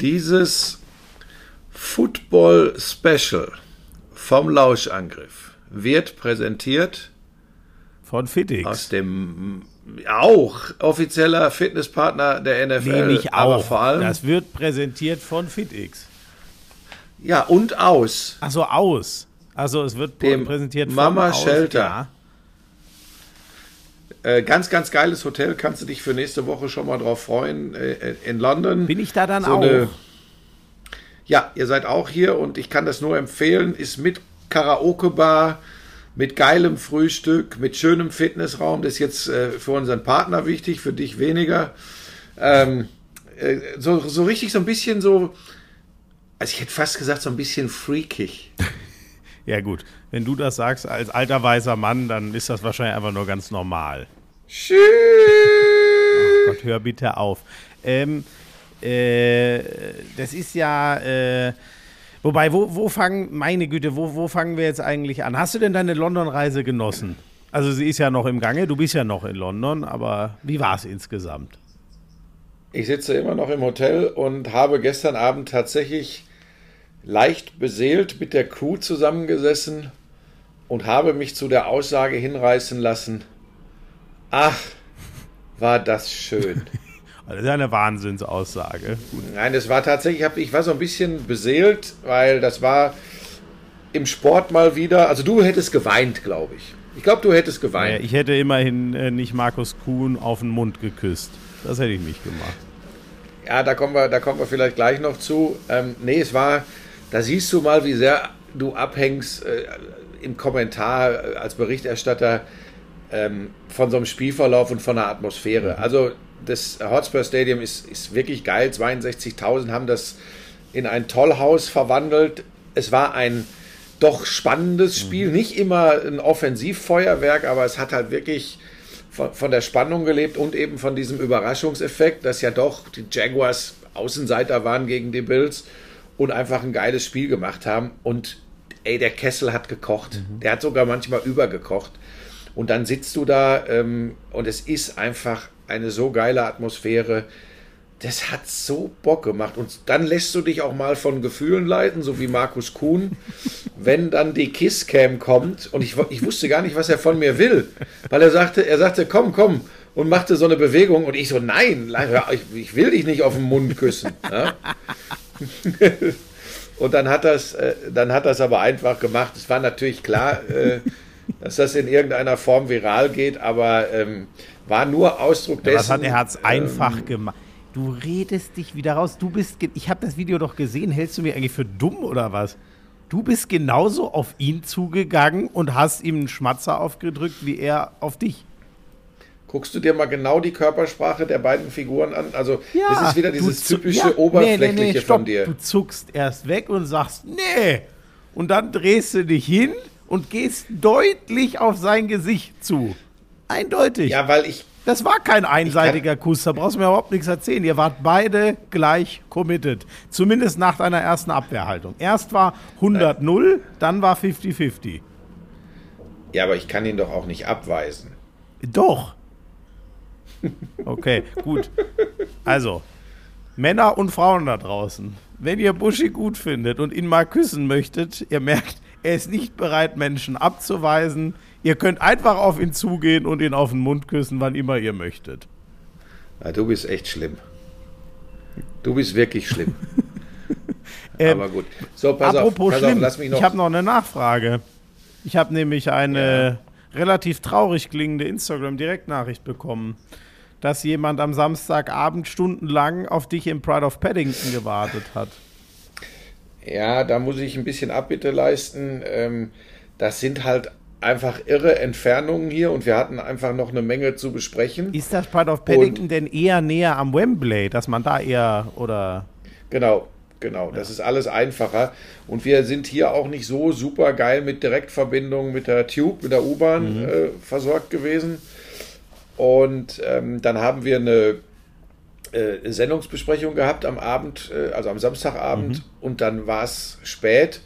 Dieses Football Special vom Lauschangriff wird präsentiert von Fitix. Aus dem auch offizieller Fitnesspartner der NFL. Nee, nicht auch. vor allem, das wird präsentiert von FitX. Ja, und aus. Also aus. Also es wird dem präsentiert von Mama Shelter. Ja. Äh, ganz, ganz geiles Hotel. Kannst du dich für nächste Woche schon mal drauf freuen. Äh, in London. Bin ich da dann so auch? Eine, ja, ihr seid auch hier und ich kann das nur empfehlen. Ist mit Karaoke-Bar mit geilem Frühstück, mit schönem Fitnessraum. Das ist jetzt äh, für unseren Partner wichtig, für dich weniger. Ähm, äh, so, so richtig so ein bisschen so, also ich hätte fast gesagt, so ein bisschen freakig. ja, gut. Wenn du das sagst als alter weißer Mann, dann ist das wahrscheinlich einfach nur ganz normal. Schön. Oh Gott, hör bitte auf. Ähm, äh, das ist ja. Äh, Wobei, wo, wo fangen, meine Güte, wo, wo fangen wir jetzt eigentlich an? Hast du denn deine London-Reise genossen? Also sie ist ja noch im Gange, du bist ja noch in London, aber wie war es insgesamt? Ich sitze immer noch im Hotel und habe gestern Abend tatsächlich leicht beseelt mit der Crew zusammengesessen und habe mich zu der Aussage hinreißen lassen, ach, war das schön. Das ist ja eine Wahnsinnsaussage. Nein, das war tatsächlich, ich war so ein bisschen beseelt, weil das war im Sport mal wieder. Also du hättest geweint, glaube ich. Ich glaube, du hättest geweint. Naja, ich hätte immerhin äh, nicht Markus Kuhn auf den Mund geküsst. Das hätte ich nicht gemacht. Ja, da kommen wir, da kommen wir vielleicht gleich noch zu. Ähm, nee, es war, da siehst du mal, wie sehr du abhängst äh, im Kommentar äh, als Berichterstatter ähm, von so einem Spielverlauf und von der Atmosphäre. Mhm. Also das Hotspur Stadium ist, ist wirklich geil. 62.000 haben das in ein Tollhaus verwandelt. Es war ein doch spannendes mhm. Spiel. Mhm. Nicht immer ein Offensivfeuerwerk, aber es hat halt wirklich von, von, der Spannung gelebt und eben von diesem Überraschungseffekt, dass ja doch die Jaguars Außenseiter waren gegen die Bills und einfach ein geiles Spiel gemacht haben. Und ey, der Kessel hat gekocht. Mhm. Der hat sogar manchmal übergekocht. Und dann sitzt du da ähm, und es ist einfach eine so geile Atmosphäre. Das hat so Bock gemacht. Und dann lässt du dich auch mal von Gefühlen leiten, so wie Markus Kuhn, wenn dann die Kisscam kommt. Und ich, ich wusste gar nicht, was er von mir will. Weil er sagte, er sagte, komm, komm. Und machte so eine Bewegung. Und ich so, nein, ich, will dich nicht auf den Mund küssen. Ja? Und dann hat das, äh, dann hat das aber einfach gemacht. Es war natürlich klar, äh, dass das in irgendeiner Form viral geht, aber ähm, war nur Ausdruck dessen. Was hat er hat's einfach ähm, gemacht. Du redest dich wieder raus. Du bist, ich habe das Video doch gesehen. Hältst du mich eigentlich für dumm oder was? Du bist genauso auf ihn zugegangen und hast ihm einen Schmatzer aufgedrückt, wie er auf dich. Guckst du dir mal genau die Körpersprache der beiden Figuren an? Also, ja, das ist wieder dieses typische ja, Oberflächliche nee, nee, nee, von dir. Du zuckst erst weg und sagst, nee. Und dann drehst du dich hin und gehst deutlich auf sein Gesicht zu. Eindeutig. Ja, weil ich. Das war kein einseitiger Kuss, da brauchst du mir überhaupt nichts erzählen. Ihr wart beide gleich committed. Zumindest nach deiner ersten Abwehrhaltung. Erst war 100-0, dann war 50-50. Ja, aber ich kann ihn doch auch nicht abweisen. Doch. Okay, gut. Also, Männer und Frauen da draußen, wenn ihr Buschi gut findet und ihn mal küssen möchtet, ihr merkt, er ist nicht bereit, Menschen abzuweisen. Ihr könnt einfach auf ihn zugehen und ihn auf den Mund küssen, wann immer ihr möchtet. Ja, du bist echt schlimm. Du bist wirklich schlimm. ähm, Aber gut. So, pass apropos auf, pass schlimm, auf, lass mich noch. Ich habe noch eine Nachfrage. Ich habe nämlich eine ja. relativ traurig klingende Instagram-Direktnachricht bekommen, dass jemand am Samstagabend stundenlang auf dich im Pride of Paddington gewartet hat. Ja, da muss ich ein bisschen Abbitte leisten. Ähm, das sind halt einfach irre Entfernungen hier und wir hatten einfach noch eine Menge zu besprechen. Ist das Part of Paddington und, denn eher näher am Wembley, dass man da eher oder. Genau, genau. Das ist alles einfacher. Und wir sind hier auch nicht so super geil mit Direktverbindungen mit der Tube, mit der U-Bahn mhm. äh, versorgt gewesen. Und ähm, dann haben wir eine äh, Sendungsbesprechung gehabt am Abend, äh, also am Samstagabend. Mhm. Und dann war es spät.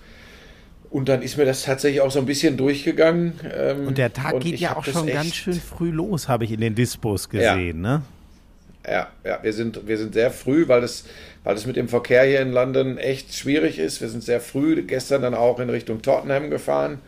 Und dann ist mir das tatsächlich auch so ein bisschen durchgegangen. Ähm, und der Tag und geht ja auch schon ganz schön früh los, habe ich in den Dispos gesehen, ja. ne? Ja, ja, wir sind, wir sind sehr früh, weil es, weil es mit dem Verkehr hier in London echt schwierig ist. Wir sind sehr früh gestern dann auch in Richtung Tottenham gefahren.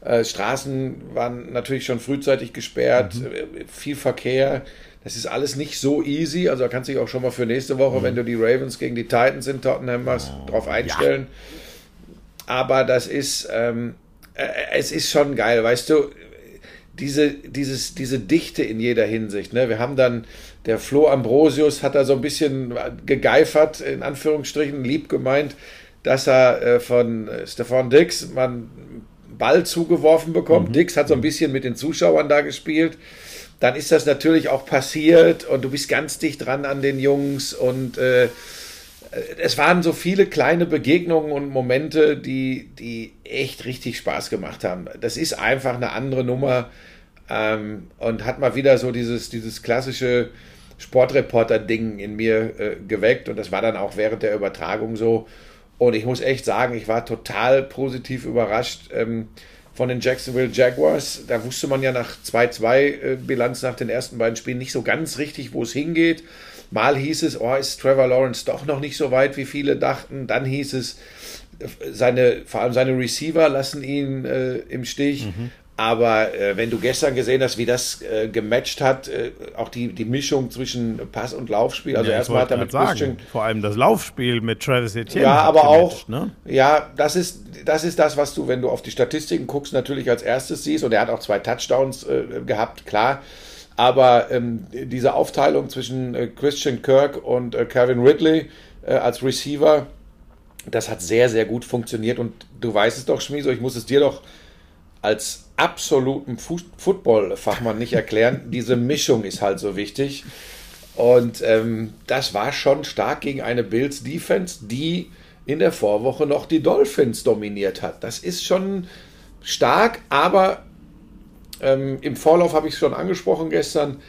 Äh, Straßen waren natürlich schon frühzeitig gesperrt, mhm. Äh, viel Verkehr. Das ist alles nicht so easy. Also da kannst du dich auch schon mal für nächste Woche, mhm. wenn du die Ravens gegen die Titans in Tottenham machst, oh, drauf einstellen. Ja. Aber das ist, ähm, äh, es ist schon geil, weißt du, diese, dieses, diese Dichte in jeder Hinsicht. Ne? Wir haben dann der Flo Ambrosius hat da so ein bisschen gegeifert, in Anführungsstrichen, lieb gemeint, dass er äh, von äh, Stefan Dix mal einen Ball zugeworfen bekommt. Mhm. Dix hat so ein bisschen mit den Zuschauern da gespielt. Dann ist das natürlich auch passiert und du bist ganz dicht dran an den Jungs und äh, es waren so viele kleine Begegnungen und Momente, die, die echt richtig Spaß gemacht haben. Das ist einfach eine andere Nummer ähm, und hat mal wieder so dieses, dieses klassische Sportreporter-Ding in mir äh, geweckt und das war dann auch während der Übertragung so. Und ich muss echt sagen, ich war total positiv überrascht ähm, von den Jacksonville Jaguars. Da wusste man ja nach 2-2 äh, nach den ersten beiden Spielen nicht so ganz richtig, wo es hingeht. Mal hieß es, oh, ist Trevor Lawrence doch noch nicht so weit, wie viele dachten. Dann hieß es, seine, vor allem seine Receiver lassen ihn äh, im Stich. Mhm. Aber äh, wenn du gestern gesehen hast, wie das äh, gematcht hat, äh, auch die, die Mischung zwischen Pass- und Laufspiel, also ja, erstmal hat er mit sagen, Christian, vor allem das Laufspiel mit Travis Etienne. Ja, aber gematcht, auch, ne? ja, das ist, das ist das, was du, wenn du auf die Statistiken guckst, natürlich als erstes siehst. Und er hat auch zwei Touchdowns äh, gehabt, klar. Aber ähm, diese Aufteilung zwischen äh, Christian Kirk und äh, Calvin Ridley als Receiver, das hat sehr, sehr gut funktioniert. Und du weißt es doch, Schmieso, ich muss es dir doch als absoluten Football-Fachmann nicht erklären. Diese Mischung ist halt so wichtig. Und ähm, das war schon stark gegen eine Bills Defense, die in der Vorwoche noch die Dolphins dominiert hat. Das ist schon stark, aber ähm, im Vorlauf habe ich es schon angesprochen gestern.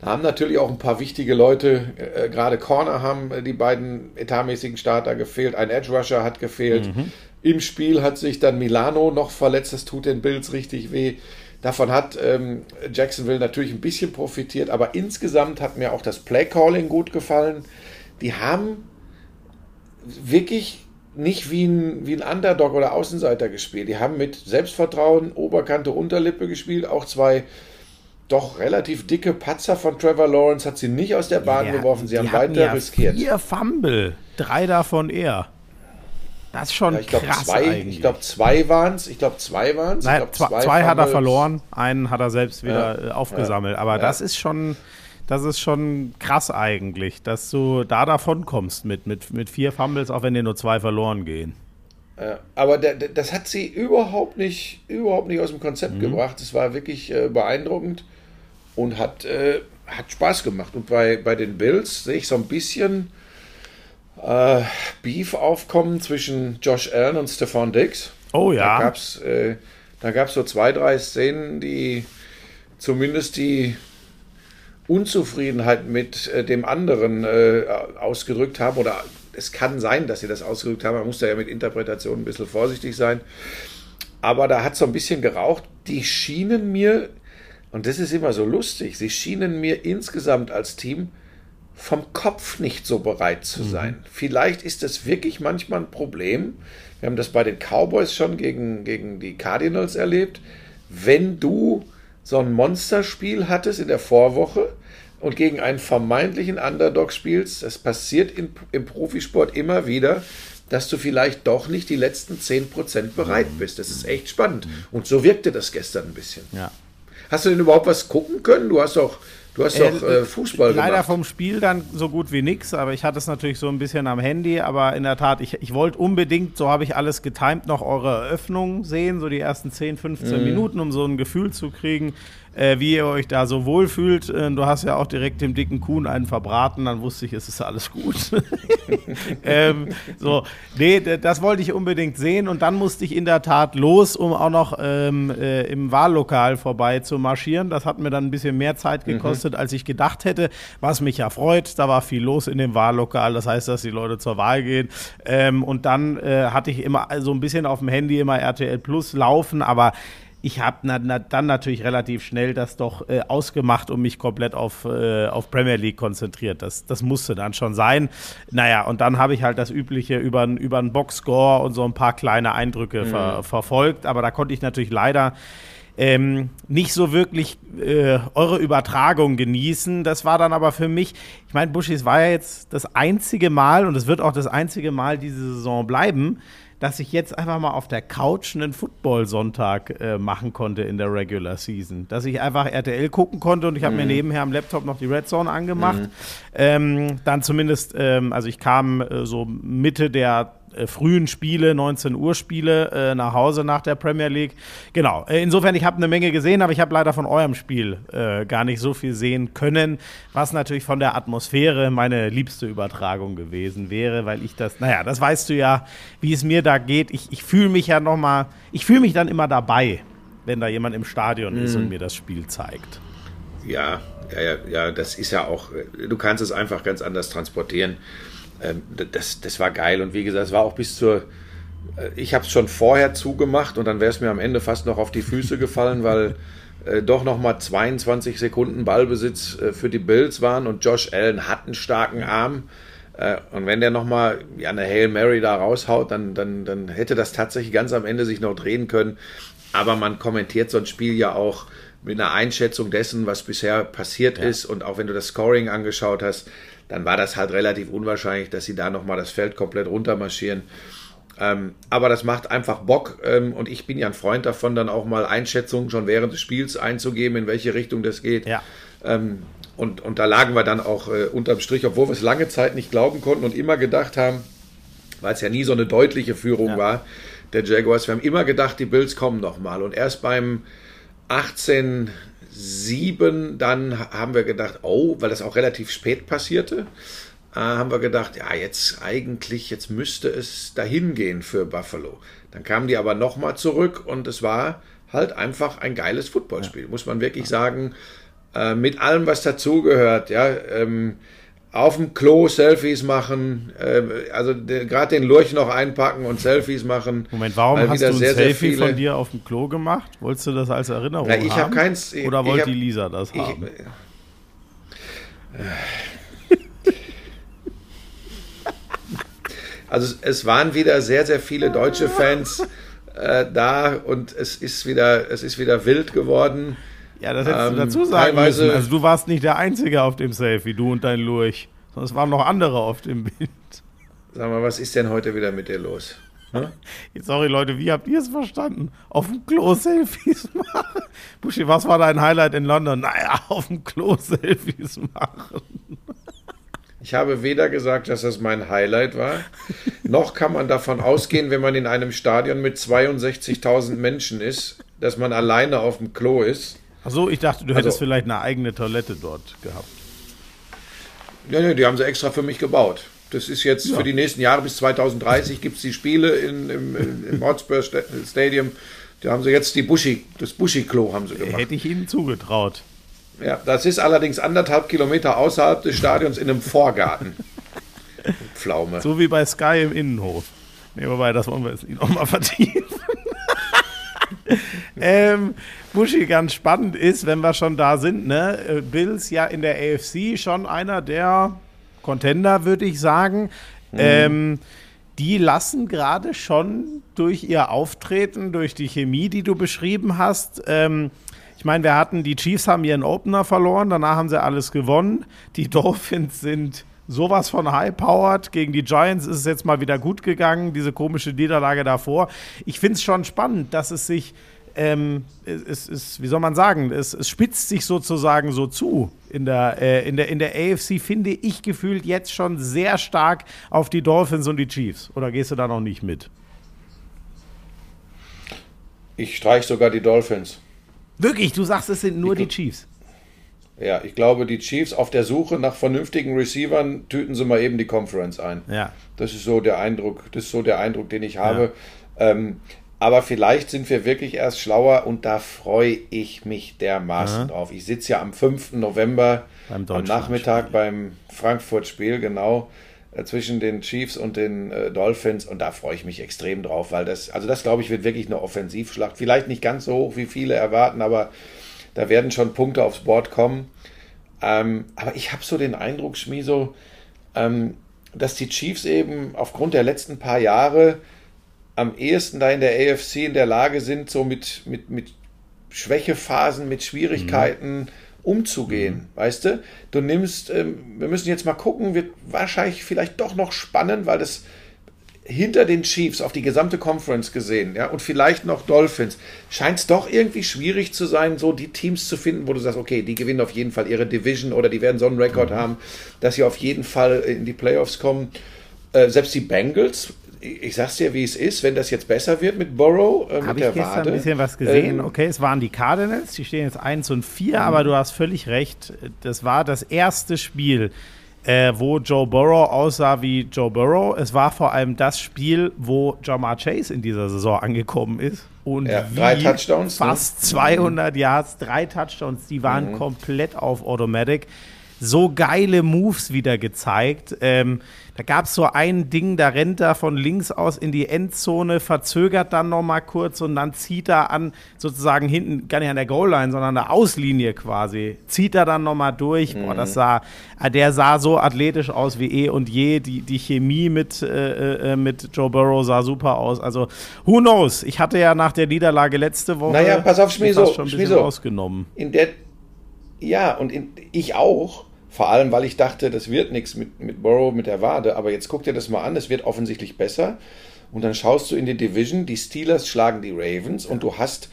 Da haben natürlich auch ein paar wichtige Leute, äh, gerade Corner haben äh, die beiden etatmäßigen Starter gefehlt, ein Edge Rusher hat gefehlt. Mhm. Im Spiel hat sich dann Milano noch verletzt, das tut den Bills richtig weh. Davon hat ähm, Jacksonville natürlich ein bisschen profitiert, aber insgesamt hat mir auch das Play-Calling gut gefallen. Die haben wirklich nicht wie ein, wie ein Underdog oder Außenseiter gespielt. Die haben mit Selbstvertrauen, Oberkante, Unterlippe gespielt. Auch zwei doch relativ dicke Patzer von Trevor Lawrence hat sie nicht aus der Bahn ja, geworfen. Sie haben weiter ja riskiert. Vier Fumble, drei davon eher. Das ist schon ja, ich glaub, krass zwei, eigentlich. Ich glaube, zwei waren es. Ich glaube, zwei waren es. Zwei, zwei hat er verloren. Einen hat er selbst wieder ja, äh, aufgesammelt. Ja, Aber das ist schon, das ist schon krass eigentlich, dass du da davon kommst mit, mit, mit vier Fumbles, auch wenn dir nur zwei verloren gehen. aber das hat sie überhaupt nicht, überhaupt nicht aus dem Konzept mhm. gebracht. Es war wirklich äh, beeindruckend und hat, äh, hat Spaß gemacht. Und bei, bei den Bills sehe ich so ein bisschen äh, Beef aufkommen zwischen Josh Allen und Stefan Diggs. Oh ja. Da gab es äh, so zwei, drei Szenen, die zumindest die Unzufriedenheit mit äh, dem anderen äh, ausgedrückt haben. Oder es kann sein, dass sie das ausgedrückt haben. Man muss da ja mit Interpretation ein bisschen vorsichtig sein. Aber da hat so ein bisschen geraucht. Die schienen mir, und das ist immer so lustig, sie schienen mir insgesamt als Team vom Kopf nicht so bereit zu mhm. sein. Mhm. Vielleicht ist das wirklich manchmal ein Problem. Wir haben das bei den Cowboys schon gegen, gegen die Cardinals erlebt. Wenn du so ein Monsterspiel hattest in der Vorwoche und gegen einen vermeintlichen Underdog spielst, das passiert in, im Profisport immer wieder, dass du vielleicht doch nicht die letzten 10% bereit mhm. bist. Das ist echt spannend. Und so wirkte das gestern ein bisschen. Ja. Hast du denn überhaupt was gucken können? Du hast doch Du hast doch äh, Fußball leider gemacht. Leider vom Spiel dann so gut wie nichts, aber ich hatte es natürlich so ein bisschen am Handy. Aber in der Tat, ich, ich wollte unbedingt, so habe ich alles getimt, noch eure Eröffnung sehen, so die ersten 10, 15 mhm. Minuten, um so ein Gefühl zu kriegen, äh, wie ihr euch da so wohlfühlt. Äh, du hast ja auch direkt dem dicken Kuhn einen verbraten, dann wusste ich, es ist alles gut. ähm, so, nee, das wollte ich unbedingt sehen und dann musste ich in der Tat los, um auch noch ähm, äh, im Wahllokal vorbei zu marschieren. Das hat mir dann ein bisschen mehr Zeit mhm. gekostet, mhm. als ich gedacht hätte, was mich ja freut. Da war viel los in dem Wahllokal, das heißt, dass die Leute zur Wahl gehen. Ähm, und dann äh, hatte ich immer so ein bisschen auf dem Handy immer RTL Plus laufen, aber ich habe na, na, dann natürlich relativ schnell das doch äh, ausgemacht und mich komplett auf, äh, auf Premier League konzentriert. Das, das musste dann schon sein. Naja, und dann habe ich halt das Übliche über, über einen Boxscore und so ein paar kleine Eindrücke mhm. ver, verfolgt. Aber da konnte ich natürlich leider ähm, nicht so wirklich äh, eure Übertragung genießen. Das war dann aber für mich, ich meine, Buschis war ja jetzt das einzige Mal und es wird auch das einzige Mal diese Saison bleiben, dass ich jetzt einfach mal auf der Couch einen Football-Sonntag äh, machen konnte in der Regular Season. Dass ich einfach RTL gucken konnte und ich habe mhm. mir nebenher am Laptop noch die Red Zone angemacht. Mhm. Ähm, dann zumindest, ähm, also ich kam äh, so Mitte der äh, frühen Spiele, 19 Uhr Spiele äh, nach Hause nach der Premier League. Genau. Äh, insofern, ich habe eine Menge gesehen, aber ich habe leider von eurem Spiel äh, gar nicht so viel sehen können, was natürlich von der Atmosphäre meine liebste Übertragung gewesen wäre, weil ich das, naja, das weißt du ja, wie es mir da geht. Ich, ich fühle mich ja noch mal, ich fühle mich dann immer dabei, wenn da jemand im Stadion mhm. ist und mir das Spiel zeigt. Ja, ja, ja, das ist ja auch, du kannst es einfach ganz anders transportieren das, das war geil. Und wie gesagt, es war auch bis zur. Äh, ich habe es schon vorher zugemacht und dann wäre es mir am Ende fast noch auf die Füße gefallen, weil äh, doch nochmal 22 Sekunden Ballbesitz äh, für die Bills waren und Josh Allen hat einen starken Arm. Äh, und wenn der nochmal ja, eine Hail Mary da raushaut, dann, dann, dann hätte das tatsächlich ganz am Ende sich noch drehen können. Aber man kommentiert so ein Spiel ja auch mit einer Einschätzung dessen, was bisher passiert ja. ist. Und auch wenn du das Scoring angeschaut hast, dann war das halt relativ unwahrscheinlich, dass sie da nochmal das Feld komplett runtermarschieren. Ähm, aber das macht einfach Bock ähm, und ich bin ja ein Freund davon, dann auch mal Einschätzungen schon während des Spiels einzugeben, in welche Richtung das geht. Ja. Ähm, und, und da lagen wir dann auch äh, unterm Strich, obwohl wir es lange Zeit nicht glauben konnten und immer gedacht haben, weil es ja nie so eine deutliche Führung ja. war, der Jaguars, wir haben immer gedacht, die Bills kommen noch mal. Und erst beim 18 sieben, dann haben wir gedacht, oh, weil das auch relativ spät passierte, äh, haben wir gedacht, ja, jetzt eigentlich, jetzt müsste es dahin gehen für Buffalo. Dann kamen die aber nochmal zurück und es war halt einfach ein geiles Footballspiel, ja. muss man wirklich sagen. Äh, mit allem, was dazugehört, ja. Ähm, auf dem Klo Selfies machen, äh, also gerade den Lurch noch einpacken und Selfies machen. Moment, warum hast du ein sehr, Selfie sehr von dir auf dem Klo gemacht? Wolltest du das als Erinnerung Na, ich haben? Hab keins, Oder wollte die Lisa das ich, haben? Also es waren wieder sehr, sehr viele deutsche Fans äh, da und es ist wieder, es ist wieder wild geworden. Ja, das hättest ähm, du dazu sagen müssen. Also du warst nicht der Einzige auf dem Selfie, du und dein Lurch. Sondern es waren noch andere auf dem Bild. Sag mal, was ist denn heute wieder mit dir los? Hm? Sorry Leute, wie habt ihr es verstanden? Auf dem Klo Selfies machen? Buschi, was war dein Highlight in London? Naja, auf dem Klo Selfies machen. Ich habe weder gesagt, dass das mein Highlight war, noch kann man davon ausgehen, wenn man in einem Stadion mit 62.000 Menschen ist, dass man alleine auf dem Klo ist. Achso, ich dachte, du hättest also, vielleicht eine eigene Toilette dort gehabt. Ja, ja, die haben sie extra für mich gebaut. Das ist jetzt ja. für die nächsten Jahre bis 2030 gibt es die Spiele in, im, im Hotspur Stadium. Da haben sie jetzt die Buschi, das Buschi-Klo haben sie gemacht. Hätte ich ihnen zugetraut. Ja, das ist allerdings anderthalb Kilometer außerhalb des Stadions in einem Vorgarten. Pflaume. So wie bei Sky im Innenhof. Nee, wobei, das wollen wir jetzt nicht nochmal vertiefen. ähm, Buschi, ganz spannend ist, wenn wir schon da sind, ne? Äh, Bills ja in der AFC schon einer der Contender, würde ich sagen. Mhm. Ähm, die lassen gerade schon durch ihr Auftreten, durch die Chemie, die du beschrieben hast, ähm, ich meine, wir hatten, die Chiefs haben ihren Opener verloren, danach haben sie alles gewonnen. Die Dolphins sind sowas von high-powered. Gegen die Giants ist es jetzt mal wieder gut gegangen, diese komische Niederlage davor. Ich finde es schon spannend, dass es sich, ähm, es ist, wie soll man sagen, es, es, spitzt sich sozusagen so zu. In der, äh, in, der, in der AFC finde ich gefühlt jetzt schon sehr stark auf die Dolphins und die Chiefs. Oder gehst du da noch nicht mit? Ich streiche sogar die Dolphins. Wirklich, du sagst, es sind nur ich, die Chiefs. Ja, ich glaube, die Chiefs auf der Suche nach vernünftigen Receivern tüten sie mal eben die Conference ein. Ja. Das ist so der Eindruck, das ist so der Eindruck, den ich habe. Ja. Ähm, aber vielleicht sind wir wirklich erst schlauer und da freue ich mich dermaßen ja. drauf. Ich sitze ja am 5. November am Nachmittag beim Frankfurt-Spiel, genau. äh, zwischen den Chiefs und den äh, Dolphins und da freue ich mich extrem drauf, weil das, also das glaube ich, wird wirklich eine Offensivschlacht. Vielleicht nicht ganz so hoch, wie viele erwarten, aber da werden schon Punkte aufs Board kommen. Ähm, aber ich habe so den Eindruck, Schmieso, ähm, dass die Chiefs eben aufgrund der letzten paar Jahre am ehesten da in der AFC in der Lage sind, so mit, mit, mit Schwächephasen, mit Schwierigkeiten mhm. umzugehen. Mhm. Weißt du, du nimmst, ähm, wir müssen jetzt mal gucken, wird wahrscheinlich vielleicht doch noch spannend, weil das hinter den Chiefs auf die gesamte Conference gesehen, ja, und vielleicht noch Dolphins, scheint es doch irgendwie schwierig zu sein, so die Teams zu finden, wo du sagst, okay, die gewinnen auf jeden Fall ihre Division oder die werden so einen Rekord mhm. haben, dass sie auf jeden Fall in die Playoffs kommen. Äh, selbst die Bengals ich sag's dir, wie es ist, wenn das jetzt besser wird mit Burrow, äh, Habe ich gestern Wade, ein bisschen was gesehen. Ähm, okay, es waren die Cardinals, die stehen jetzt 1 und 4, aber du hast völlig recht. Das war das erste Spiel, äh, wo Joe Burrow aussah wie Joe Burrow. Es war vor allem das Spiel, wo Jamar Chase in dieser Saison angekommen ist. Und ja, drei Touchdowns. Ne? Fast ne? 200 Yards, drei Touchdowns, die waren mhm. komplett auf Automatic. So geile Moves wieder gezeigt. Ähm, da gab es so ein Ding, da rennt er von links aus in die Endzone, verzögert dann nochmal kurz und dann zieht er an, sozusagen hinten, gar nicht an der Goal-Line, sondern an der Auslinie quasi, zieht er dann nochmal durch. Mhm. Boah, das sah, äh, der sah so athletisch aus wie eh und je. Die, die Chemie mit, äh, äh, mit Joe Burrow sah super aus. Also, who knows? Ich hatte ja nach der Niederlage letzte Woche naja, pass auf, Schmieso, schon ein bisschen Schmieso. rausgenommen. In der, ja, und in, ich auch. Vor allem, weil ich dachte, das wird nichts mit, mit Burrow, mit der Wade. Aber jetzt guck dir das mal an, es wird offensichtlich besser. Und dann schaust du in die Division, die Steelers schlagen die Ravens und du hast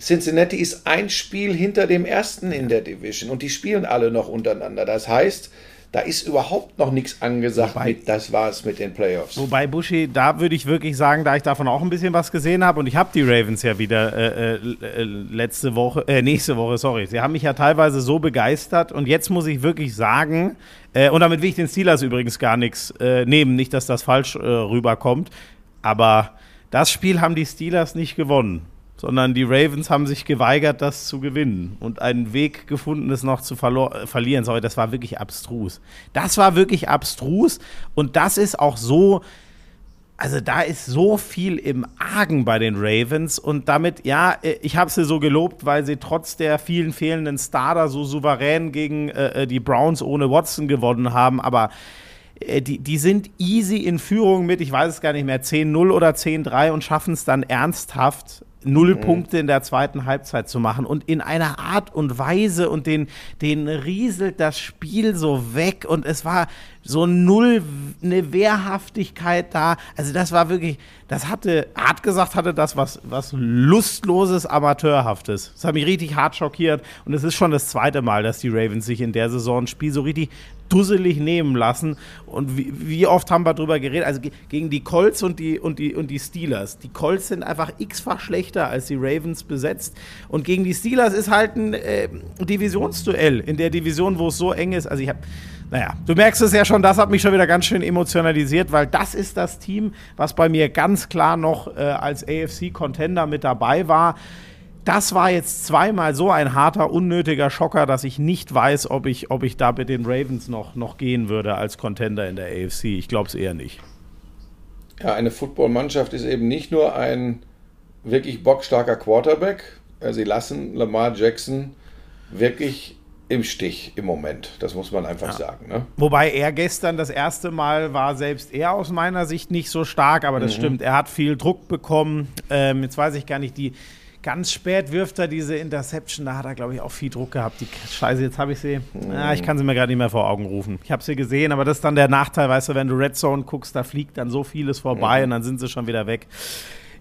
Cincinnati ist ein Spiel hinter dem ersten in der Division und die spielen alle noch untereinander. Das heißt, da ist überhaupt noch nichts angesagt wobei, mit, das war es mit den Playoffs. Wobei, Buschi, da würde ich wirklich sagen, da ich davon auch ein bisschen was gesehen habe und ich habe die Ravens ja wieder äh, äh, letzte Woche, äh, nächste Woche, sorry. Sie haben mich ja teilweise so begeistert und jetzt muss ich wirklich sagen, äh, und damit will ich den Steelers übrigens gar nichts äh, nehmen, nicht, dass das falsch äh, rüberkommt, aber das Spiel haben die Steelers nicht gewonnen sondern die Ravens haben sich geweigert, das zu gewinnen und einen Weg gefunden, es noch zu äh, verlieren. Sorry, das war wirklich abstrus. Das war wirklich abstrus und das ist auch so, also da ist so viel im Argen bei den Ravens und damit, ja, äh, ich habe sie so gelobt, weil sie trotz der vielen fehlenden Starter so souverän gegen äh, äh die Browns ohne Watson gewonnen haben, aber die, die sind easy in Führung mit, ich weiß es gar nicht mehr, 10-0 oder 10-3 und schaffen es dann ernsthaft null mhm. Punkte in der zweiten Halbzeit zu machen und in einer Art und Weise und den, den rieselt das Spiel so weg und es war so null eine Wehrhaftigkeit da. Also das war wirklich, das hatte, hart gesagt, hatte das was, was lustloses, amateurhaftes. Das hat mich richtig hart schockiert und es ist schon das zweite Mal, dass die Ravens sich in der Saison ein Spiel so richtig dusselig nehmen lassen. Und wie, wie, oft haben wir darüber geredet? Also gegen die Colts und die, und, die, und die Steelers. Die Colts sind einfach x-fach schlechter als die Ravens besetzt. Und gegen die Steelers ist halt ein äh, Divisionsduell in der Division, wo es so eng ist. Also ich habe naja, du merkst es ja schon, das hat mich schon wieder ganz schön emotionalisiert, weil das ist das Team, was bei mir ganz klar noch äh, als AFC-Contender mit dabei war. Das war jetzt zweimal so ein harter, unnötiger Schocker, dass ich nicht weiß, ob ich, ob ich da mit den Ravens noch, noch gehen würde als Contender in der AFC. Ich glaube es eher nicht. Ja, eine Footballmannschaft ist eben nicht nur ein wirklich bockstarker Quarterback. Sie lassen Lamar Jackson wirklich im Stich im Moment. Das muss man einfach ja. sagen. Ne? Wobei er gestern das erste Mal war selbst er aus meiner Sicht nicht so stark, aber das mhm. stimmt. Er hat viel Druck bekommen. Ähm, jetzt weiß ich gar nicht, die ganz spät wirft er diese Interception. Da hat er, glaube ich, auch viel Druck gehabt. Die Scheiße, jetzt habe ich sie. Ja, ich kann sie mir gerade nicht mehr vor Augen rufen. Ich habe sie gesehen, aber das ist dann der Nachteil, weißt du, wenn du Red Zone guckst, da fliegt dann so vieles vorbei mhm. und dann sind sie schon wieder weg.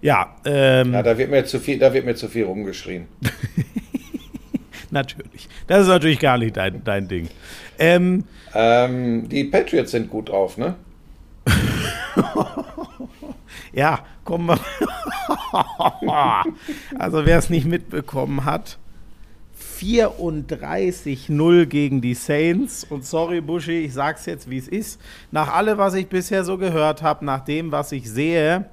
Ja, ähm, ja da, wird mir zu viel, da wird mir zu viel rumgeschrien. natürlich. Das ist natürlich gar nicht dein, dein Ding. Ähm, ähm, die Patriots sind gut drauf, ne? ja, kommen wir. also, wer es nicht mitbekommen hat, 34-0 gegen die Saints. Und sorry, Buschi, ich sag's jetzt, wie es ist. Nach allem, was ich bisher so gehört habe, nach dem, was ich sehe,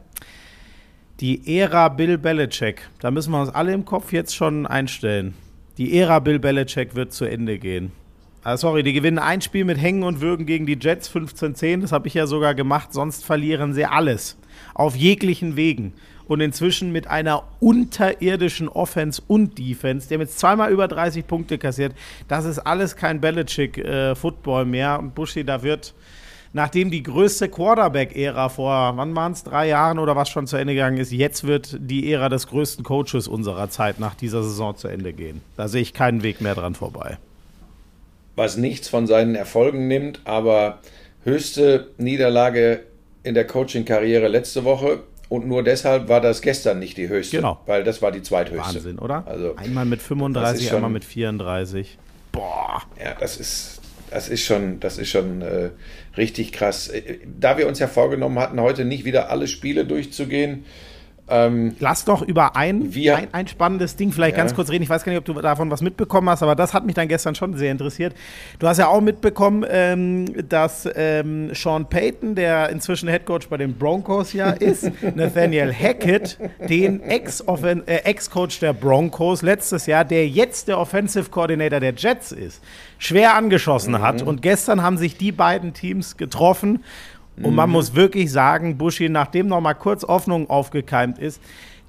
die Ära Bill Belichick, da müssen wir uns alle im Kopf jetzt schon einstellen. Die Ära Bill Belichick wird zu Ende gehen. Ah, sorry, die gewinnen ein Spiel mit Hängen und Würgen gegen die Jets 15-10. Das habe ich ja sogar gemacht. Sonst verlieren sie alles. Auf jeglichen Wegen. Und inzwischen mit einer unterirdischen Offense und Defense. Die haben jetzt zweimal über 30 Punkte kassiert. Das ist alles kein Belichick-Football äh, mehr. Und Buschi, da wird nachdem die größte Quarterback-Ära vor, wann waren es, drei Jahren oder was schon zu Ende gegangen ist, jetzt wird die Ära des größten Coaches unserer Zeit nach dieser Saison zu Ende gehen. Da sehe ich keinen Weg mehr dran vorbei. Was nichts von seinen Erfolgen nimmt, aber höchste Niederlage in der Coaching-Karriere letzte Woche. Und nur deshalb war das gestern nicht die höchste. Genau. Weil das war die zweithöchste. Wahnsinn, oder? Also, einmal mit 35, schon, einmal mit 34. Boah. Ja, das ist, das ist schon, das ist schon äh, richtig krass. Äh, da wir uns ja vorgenommen hatten, heute nicht wieder alle Spiele durchzugehen, ähm, Lass doch über ein, wir, ein, ein, spannendes Ding vielleicht ja. ganz kurz reden. Ich weiß gar nicht, ob du davon was mitbekommen hast, aber das hat mich dann gestern schon sehr interessiert. Du hast ja auch mitbekommen, ähm, dass ähm, Sean Payton, der inzwischen Headcoach bei den Broncos ja ist, Nathaniel Hackett, den äh, Ex-Coach äh, der Broncos letztes Jahr, der jetzt der Offensive Coordinator der Jets ist, schwer angeschossen mhm. hat. Und gestern haben sich die beiden Teams getroffen und man mhm. muss wirklich sagen, Buschi, nachdem noch mal kurz Hoffnung aufgekeimt ist,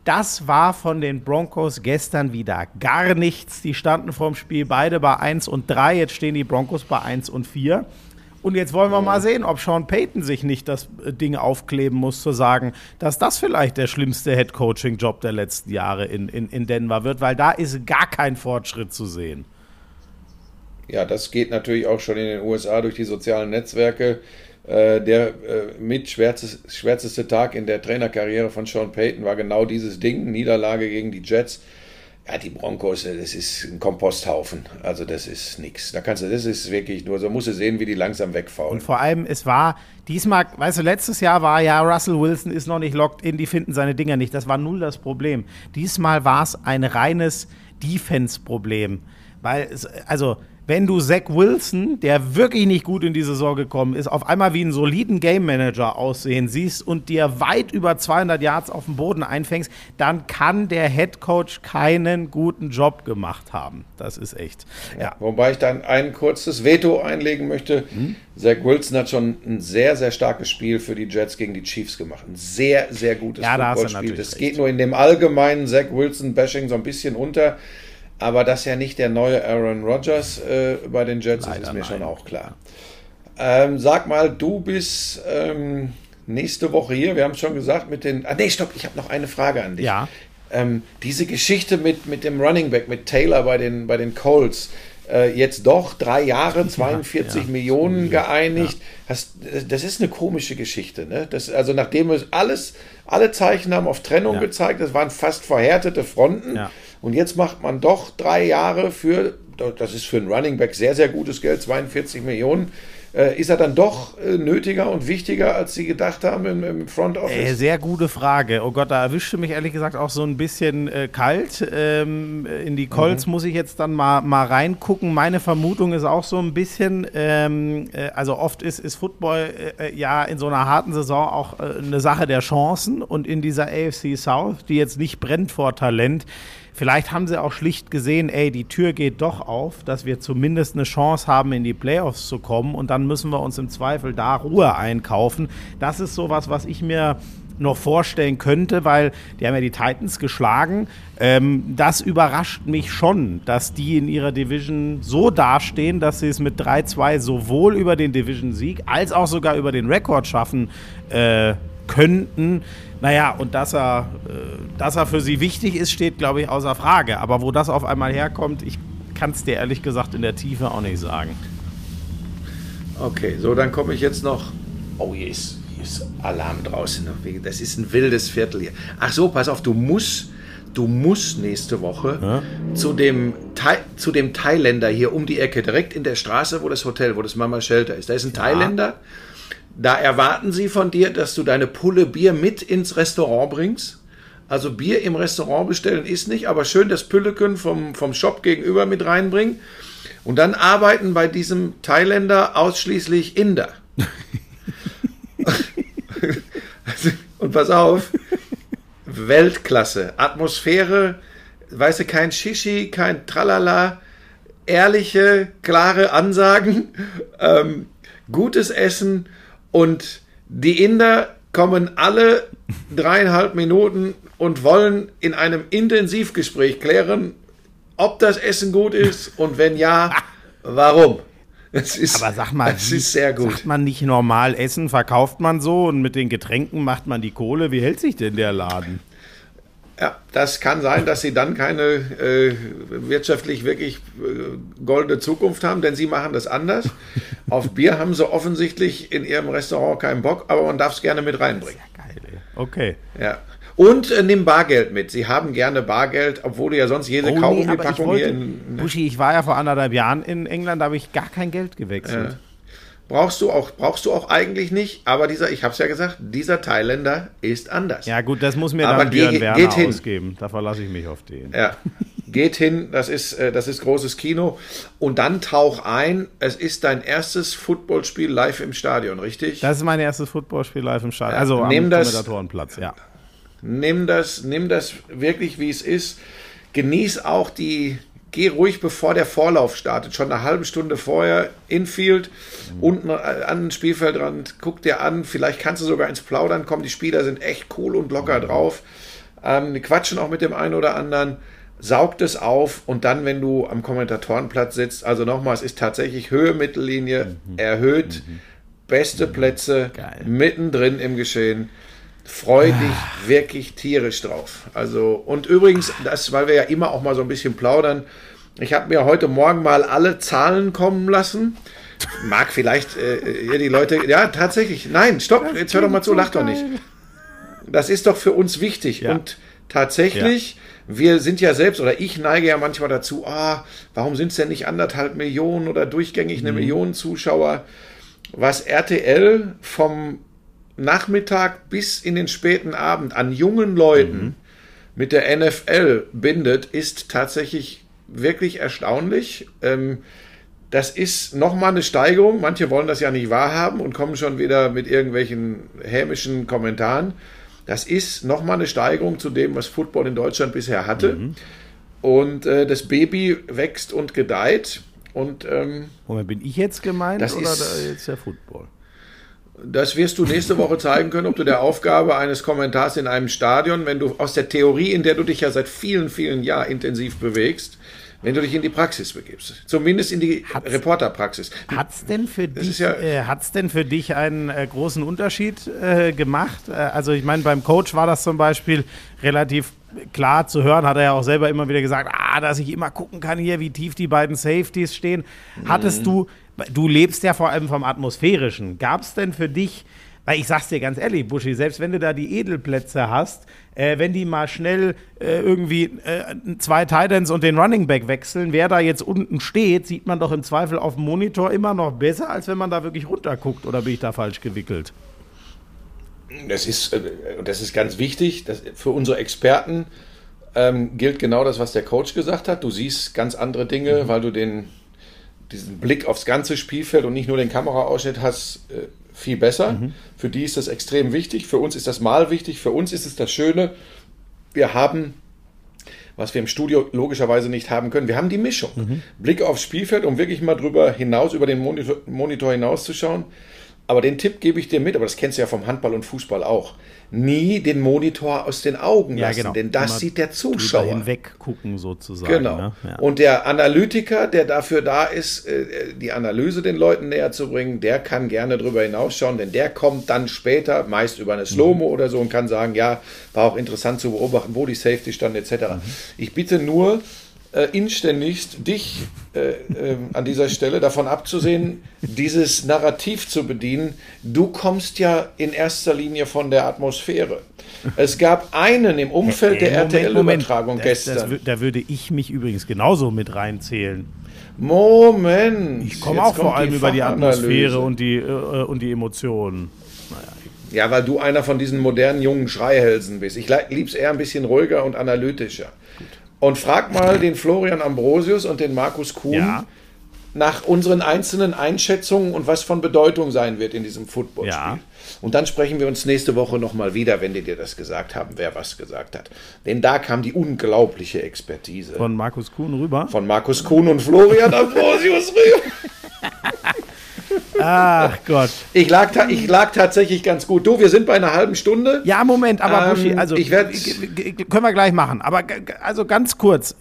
das war von den Broncos gestern wieder gar nichts. Die standen vorm Spiel beide bei 1 und 3. Jetzt stehen die Broncos bei 1 und 4. Und jetzt wollen wir mal sehen, ob Sean Payton sich nicht das äh, Ding aufkleben muss, zu sagen, dass das vielleicht der schlimmste Head-Coaching-Job der letzten Jahre in, in, in Denver wird, weil da ist gar kein Fortschritt zu sehen. Ja, das geht natürlich auch schon in den USA durch die sozialen Netzwerke. Äh, der äh, mit schwärzeste, schwärzeste Tag in der Trainerkarriere von Sean Payton war genau dieses Ding, Niederlage gegen die Jets. Ja, die Broncos, äh, das ist ein Komposthaufen. Also das ist nichts. Da kannst du, das ist wirklich nur, so musst du sehen, wie die langsam wegfaulen. Und vor allem, es war diesmal, weißt du, letztes Jahr war ja, Russell Wilson ist noch nicht locked in, die finden seine Dinger nicht. Das war null das Problem. Diesmal war es ein reines Defense-Problem. Weil, also, wenn du Zach Wilson, der wirklich nicht gut in die Saison gekommen ist, auf einmal wie einen soliden Game Manager aussehen siehst und dir weit über 200 Yards auf dem Boden einfängst, dann kann der Head Coach keinen guten Job gemacht haben. Das ist echt. Ja. Wobei ich dann ein kurzes Veto einlegen möchte. Hm? Zach Wilson hat schon ein sehr, sehr starkes Spiel für die Jets gegen die Chiefs gemacht. Ein sehr, sehr gutes ja, Footballspiel. Das geht nur in dem allgemeinen Zach Wilson-Bashing so ein bisschen unter. Aber dass er nicht der neue Aaron Rodgers äh, bei den Jets Leider ist, ist mir nein. schon auch klar. Ähm, sag mal, du bist ähm, nächste Woche hier. Wir haben es schon gesagt mit den. Ah, nee, stopp, ich habe noch eine Frage an dich. Ja. Ähm, diese Geschichte mit, mit dem Running Back, mit Taylor bei den, bei den Colts, äh, jetzt doch drei Jahre, 42 ja, ja. Millionen geeinigt. Ja. Hast, das ist eine komische Geschichte. Ne? Das, also nachdem es alles, alle Zeichen haben auf Trennung gezeigt, das waren fast verhärtete Fronten. Und jetzt macht man doch drei Jahre für, das ist für einen Running Back sehr, sehr gutes Geld, 42 Millionen. Äh, ist er dann doch äh, nötiger und wichtiger, als Sie gedacht haben im, im Front Office? Äh, sehr gute Frage. Oh Gott, da erwischte mich ehrlich gesagt auch so ein bisschen äh, kalt. Ähm, in die Colts mhm. muss ich jetzt dann mal, mal reingucken. Meine Vermutung ist auch so ein bisschen, ähm, äh, also oft ist, ist Football ja in so einer harten Saison auch eine Sache der Chancen und in dieser AFC South, die jetzt nicht brennt vor Talent, Vielleicht haben sie auch schlicht gesehen, ey, die Tür geht doch auf, dass wir zumindest eine Chance haben, in die Playoffs zu kommen und dann müssen wir uns im Zweifel da Ruhe einkaufen. Das ist sowas, was ich mir noch vorstellen könnte, weil die haben ja die Titans geschlagen. Ähm, das überrascht mich schon, dass die in ihrer Division so dastehen, dass sie es mit 3-2 sowohl über den Division-Sieg als auch sogar über den Rekord schaffen äh, könnten. Naja, und dass er, äh, dass er für sie wichtig ist, steht, glaube ich, außer Frage. Aber wo das auf einmal herkommt, ich kann es dir ehrlich gesagt in der Tiefe auch nicht sagen. Okay, so, dann komme ich jetzt noch. Oh, hier ist, hier ist Alarm draußen. Das ist ein wildes Viertel hier. Ach so, pass auf, du musst, du musst nächste Woche ja? zu, dem Thai, zu dem Thailänder hier um die Ecke, direkt in der Straße, wo das Hotel, wo das Mama Shelter ist. Da ist ein ja. Thailänder da erwarten sie von dir, dass du deine Pulle Bier mit ins Restaurant bringst. Also Bier im Restaurant bestellen ist nicht, aber schön das Pülleken vom, vom Shop gegenüber mit reinbringen. Und dann arbeiten bei diesem Thailänder ausschließlich Inder. Und pass auf, Weltklasse, Atmosphäre, weißt du, kein Shishi, kein Tralala, ehrliche, klare Ansagen, ähm, gutes Essen und die Inder kommen alle dreieinhalb Minuten und wollen in einem Intensivgespräch klären, ob das Essen gut ist und wenn ja, warum. Ist, Aber sag mal, es ist sehr gut. Sagt man nicht normal essen, verkauft man so und mit den Getränken macht man die Kohle. Wie hält sich denn der Laden? Ja, das kann sein, dass sie dann keine äh, wirtschaftlich wirklich äh, goldene Zukunft haben, denn sie machen das anders. Auf Bier haben sie offensichtlich in ihrem Restaurant keinen Bock, aber man darf es gerne mit reinbringen. Ja geil, ey. Okay. Ja. Und äh, nimm Bargeld mit. Sie haben gerne Bargeld, obwohl du ja sonst jede oh, Kaugummi-Packung nee, hier in. Buschi, ich war ja vor anderthalb Jahren in England, da habe ich gar kein Geld gewechselt. Ja. Brauchst du auch, brauchst du auch eigentlich nicht, aber dieser, ich habe es ja gesagt, dieser Thailänder ist anders. Ja gut, das muss mir aber dann Björn ge Werner geht ausgeben. Da verlasse ich mich auf den. Ja, geht hin, das ist, äh, das ist großes Kino. Und dann tauch ein, es ist dein erstes Footballspiel live im Stadion, richtig? Das ist mein erstes Footballspiel live im Stadion, also ja, am das, Kommentatorenplatz, ja. Nimm das, nimm das wirklich, wie es ist. Genieß auch die, geh ruhig, bevor der Vorlauf startet, schon eine halbe Stunde vorher, Infield, mhm. unten an den Spielfeldrand, guck dir an, vielleicht kannst du sogar ins Plaudern kommen, die Spieler sind echt cool und locker mhm. drauf, ähm, die quatschen auch mit dem einen oder anderen, saugt es auf und dann, wenn du am Kommentatorenplatz sitzt, also nochmal, es ist tatsächlich Höhe, Mittellinie, mhm. erhöht, mhm. beste Plätze, Geil. mittendrin im Geschehen freu dich wirklich tierisch drauf. Also, und übrigens, das, weil wir ja immer auch mal so ein bisschen plaudern, ich habe mir heute Morgen mal alle Zahlen kommen lassen. Mag vielleicht äh, hier die Leute. Ja, tatsächlich. Nein, stopp, jetzt hör doch mal zu, lach doch nicht. Das ist doch für uns wichtig. Ja. Und tatsächlich, ja. wir sind ja selbst, oder ich neige ja manchmal dazu, ah, warum sind es denn nicht anderthalb Millionen oder durchgängig eine mhm. Million Zuschauer? Was RTL vom Nachmittag bis in den späten Abend an jungen Leuten mhm. mit der NFL bindet, ist tatsächlich wirklich erstaunlich. Ähm, das ist nochmal eine Steigerung. Manche wollen das ja nicht wahrhaben und kommen schon wieder mit irgendwelchen hämischen Kommentaren. Das ist nochmal eine Steigerung zu dem, was Football in Deutschland bisher hatte. Mhm. Und äh, das Baby wächst und gedeiht. Und ähm, Moment, bin ich jetzt gemeint das oder ist, jetzt der Football? Das wirst du nächste Woche zeigen können, ob du der Aufgabe eines Kommentars in einem Stadion, wenn du aus der Theorie, in der du dich ja seit vielen, vielen Jahren intensiv bewegst, wenn du dich in die Praxis begibst. Zumindest in die hat's, Reporterpraxis. Hat es denn, für dich, ja, äh, denn für dich einen äh, großen Unterschied äh, gemacht? Äh, also ich meine, beim Coach war das zum Beispiel relativ klar zu hören, hat er ja auch selber immer wieder gesagt, ah, dass ich immer gucken kann hier, wie tief die beiden Safeties stehen. Hattest mhm. du du lebst ja vor allem vom Atmosphärischen. Gab es denn für dich, weil ich sag's dir ganz ehrlich, Buschi, selbst wenn du da die Edelplätze hast, äh, wenn die mal schnell äh, irgendwie äh, zwei Titans und den Running Back wechseln, wer da jetzt unten steht, sieht man doch im Zweifel auf dem Monitor immer noch besser, als wenn man da wirklich runterguckt. Oder bin ich da falsch gewickelt? Das ist, äh, das ist ganz wichtig. Das, für unsere Experten ähm, gilt genau das, was der Coach gesagt hat. Du siehst ganz andere Dinge, mhm. weil du den diesen Blick aufs ganze Spielfeld und nicht nur den Kameraausschnitt hast, äh, viel besser. Mhm. Für die ist das extrem wichtig. Für uns ist das mal wichtig. Für uns ist es das Schöne. Wir haben, was wir im Studio logischerweise nicht haben können, wir haben die Mischung. Mhm. Blick aufs Spielfeld, um wirklich mal drüber hinaus, über den Monitor, Monitor hinauszuschauen. Aber den Tipp gebe ich dir mit, aber das kennst du ja vom Handball und Fußball auch nie den Monitor aus den Augen lassen, ja, genau. denn das Immer sieht der Zuschauer. hinweg gucken sozusagen. Genau. Ne? Ja. Und der Analytiker, der dafür da ist, äh, die Analyse den Leuten näher zu bringen, der kann gerne drüber hinausschauen, denn der kommt dann später, meist über eine Slow-Mo mhm. oder so und kann sagen, ja, war auch interessant zu beobachten, wo die Safety stand etc. Mhm. Ich bitte nur, äh, inständigst, dich äh, äh, an dieser Stelle davon abzusehen, dieses Narrativ zu bedienen. Du kommst ja in erster Linie von der Atmosphäre. Es gab einen im Umfeld der RTL-Übertragung gestern. Das, da würde ich mich übrigens genauso mit reinzählen. Moment. Ich komme auch vor allem die über die Atmosphäre und die, äh, und die Emotionen. Naja. Ja, weil du einer von diesen modernen jungen Schreihälsen bist. Ich lieb's eher ein bisschen ruhiger und analytischer. Und frag mal den Florian Ambrosius und den Markus Kuhn. Ja. nach unseren einzelnen Einschätzungen und was von Bedeutung sein wird in diesem Footballspiel. Ja. Und dann sprechen wir uns nächste Woche nochmal wieder, wenn die dir das gesagt haben, wer was gesagt hat. Denn da kam die unglaubliche Expertise Von Markus Kuhn rüber. von Markus Kuhn und Florian Ambrosius rüber. Ach Gott. Ich lag, ich lag tatsächlich ganz gut. Du, wir sind bei einer halben Stunde. Ja, Moment, aber Ähm, Buschi, also ich werd- können wir gleich machen. Aber also ganz kurz.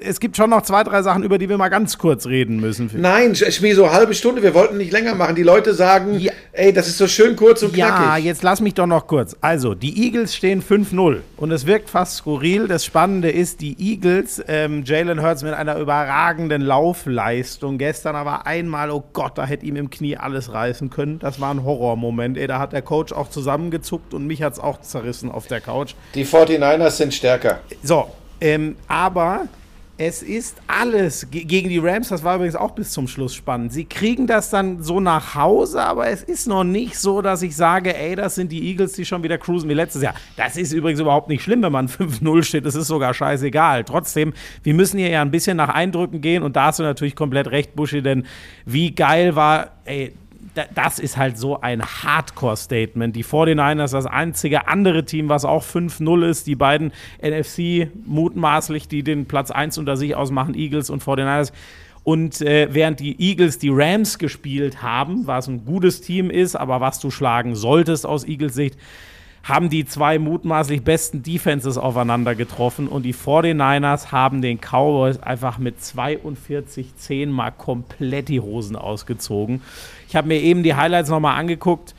Es gibt schon noch zwei, drei Sachen, über die wir mal ganz kurz reden müssen. Nein, Schmi, so halbe Stunde. Wir wollten nicht länger machen. Die Leute sagen, Ja. ey, das ist so schön kurz und Ja, knackig. jetzt lass mich doch noch kurz. Also, die Eagles stehen 5-0 und es wirkt fast skurril. Das Spannende ist, die Eagles, ähm, Jalen Hurts mit einer überragenden Laufleistung. Gestern aber einmal, oh Gott, da hätte ihm im Knie alles reißen können. Das war ein Horrormoment. Ey, da hat der Coach auch zusammengezuckt und mich hat es auch zerrissen auf der Couch. Die 49ers sind stärker. So, ähm, aber es ist alles ge- gegen die Rams, das war übrigens auch bis zum Schluss spannend. Sie kriegen das dann so nach Hause, aber es ist noch nicht so, dass ich sage, ey, das sind die Eagles, die schon wieder cruisen wie letztes Jahr. Das ist übrigens überhaupt nicht schlimm, wenn man 5-0 steht, das ist sogar scheißegal. Trotzdem, wir müssen hier ja ein bisschen nach Eindrücken gehen und da hast du natürlich komplett recht, Buschi, denn wie geil war, ey, das ist halt so ein Hardcore-Statement. Die 49ers, das einzige andere Team, was auch 5-0 ist. Die beiden NFC mutmaßlich, die den Platz 1 unter sich ausmachen, Eagles und 49ers. Und äh, während die Eagles die Rams gespielt haben, was ein gutes Team ist, aber was du schlagen solltest aus Eagles Sicht, haben die zwei mutmaßlich besten Defenses aufeinander getroffen und die 49ers haben den Cowboys einfach mit 42-10 mal komplett die Hosen ausgezogen. Ich habe mir eben die Highlights nochmal angeguckt.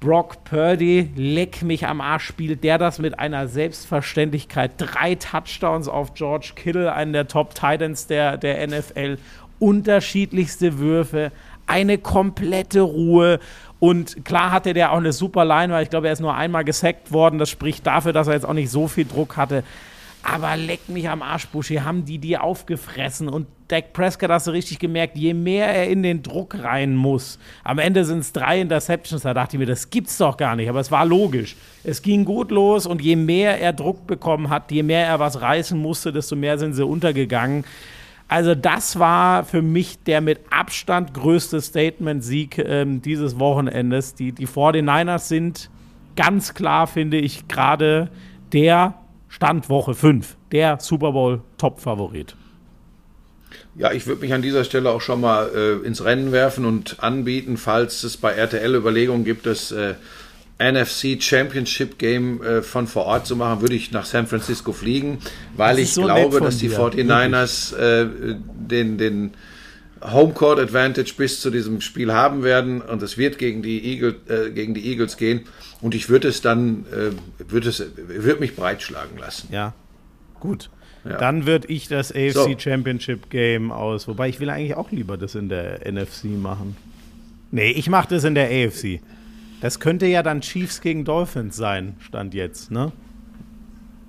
Brock Purdy, leck mich am Arsch, spielt der das mit einer Selbstverständlichkeit. Drei Touchdowns auf George Kittle, einen der Top Titans der, der NFL. Unterschiedlichste Würfe, eine komplette Ruhe. Und klar hatte der auch eine super Line, weil ich glaube, er ist nur einmal gesackt worden. Das spricht dafür, dass er jetzt auch nicht so viel Druck hatte. Aber leck mich am Arsch, Buschi, haben die die aufgefressen. Und Dak Prescott hast du richtig gemerkt, je mehr er in den Druck rein muss. Am Ende sind es drei Interceptions. Da dachte ich mir, das gibt's doch gar nicht. Aber es war logisch. Es ging gut los und je mehr er Druck bekommen hat, je mehr er was reißen musste, desto mehr sind sie untergegangen. Also das war für mich der mit Abstand größte Statement-Sieg ähm, dieses Wochenendes. Die, die 49ers sind ganz klar, finde ich, gerade der Stand Woche 5, der Super Bowl-Top-Favorit. Ja, ich würde mich an dieser Stelle auch schon mal äh, ins Rennen werfen und anbieten, falls es bei RTL Überlegungen gibt, das äh, NFC Championship Game äh, von vor Ort zu machen, würde ich nach San Francisco fliegen, weil Das ich so glaube, dass die dir, 49ers äh, den, den Homecourt Advantage bis zu diesem Spiel haben werden und es wird gegen die, Eagle, äh, gegen die Eagles gehen und ich würde es dann, äh, würde es, würde mich breitschlagen lassen. Ja, gut. Ja. Dann würde ich das AFC So. Championship Game aus. Wobei ich will eigentlich auch lieber das in der NFC machen. Nee, ich mache das in der AFC. Das könnte ja dann Chiefs gegen Dolphins sein, stand jetzt, ne?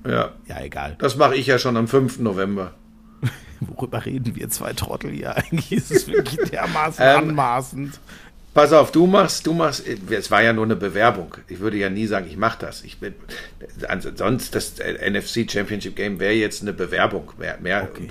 Ja, Ja, egal. das mache ich ja schon am 5. November. Worüber reden wir zwei Trottel hier? Eigentlich ist es wirklich dermaßen Ähm, anmaßend. Pass auf, du machst, du machst, es war ja nur eine Bewerbung. Ich würde ja nie sagen, ich mache das. Ich bin, also sonst das NFC Championship Game wäre jetzt eine Bewerbung, mehr, mehr Okay.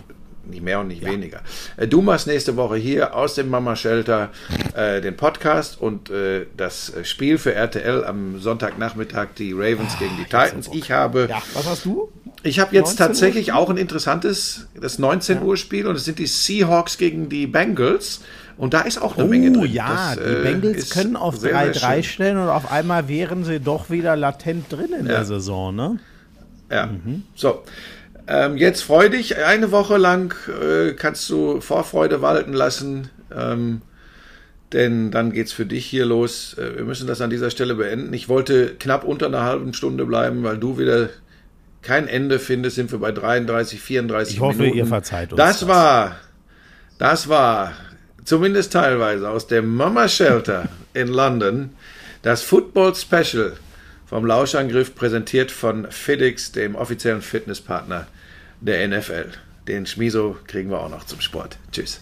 Nicht mehr und nicht weniger. Äh, Du machst nächste Woche hier aus dem Mama Shelter äh, den Podcast und äh, das Spiel für RTL am Sonntagnachmittag die Ravens gegen die Titans. Ich habe Ja, was hast du? ich habe jetzt 19 Uhr tatsächlich auch ein interessantes, das 19 Uhr Spiel und es sind die Seahawks gegen die Bengals und da ist auch eine Menge Oh drin. ja, Das, die äh, Bengals können auf sehr, sehr 3-3 schön. stellen und auf einmal wären sie doch wieder latent drin in Ja. der Saison, ne? Ja. So. Ähm, jetzt freu dich. Eine Woche lang äh, kannst du Vorfreude walten lassen. Ähm, denn dann geht's für dich hier los. Äh, wir müssen das an dieser Stelle beenden. Ich wollte knapp unter einer halben Stunde bleiben, weil du wieder kein Ende findest. Sind wir bei 33, 34 Ich hoffe, Minuten. ihr verzeiht uns Das, das. war, das war zumindest teilweise aus dem Mama Shelter in London das Football Special vom Lauschangriff präsentiert von FedEx, dem offiziellen Fitnesspartner der NFL. Den Schmiso kriegen wir auch noch zum Sport. Tschüss.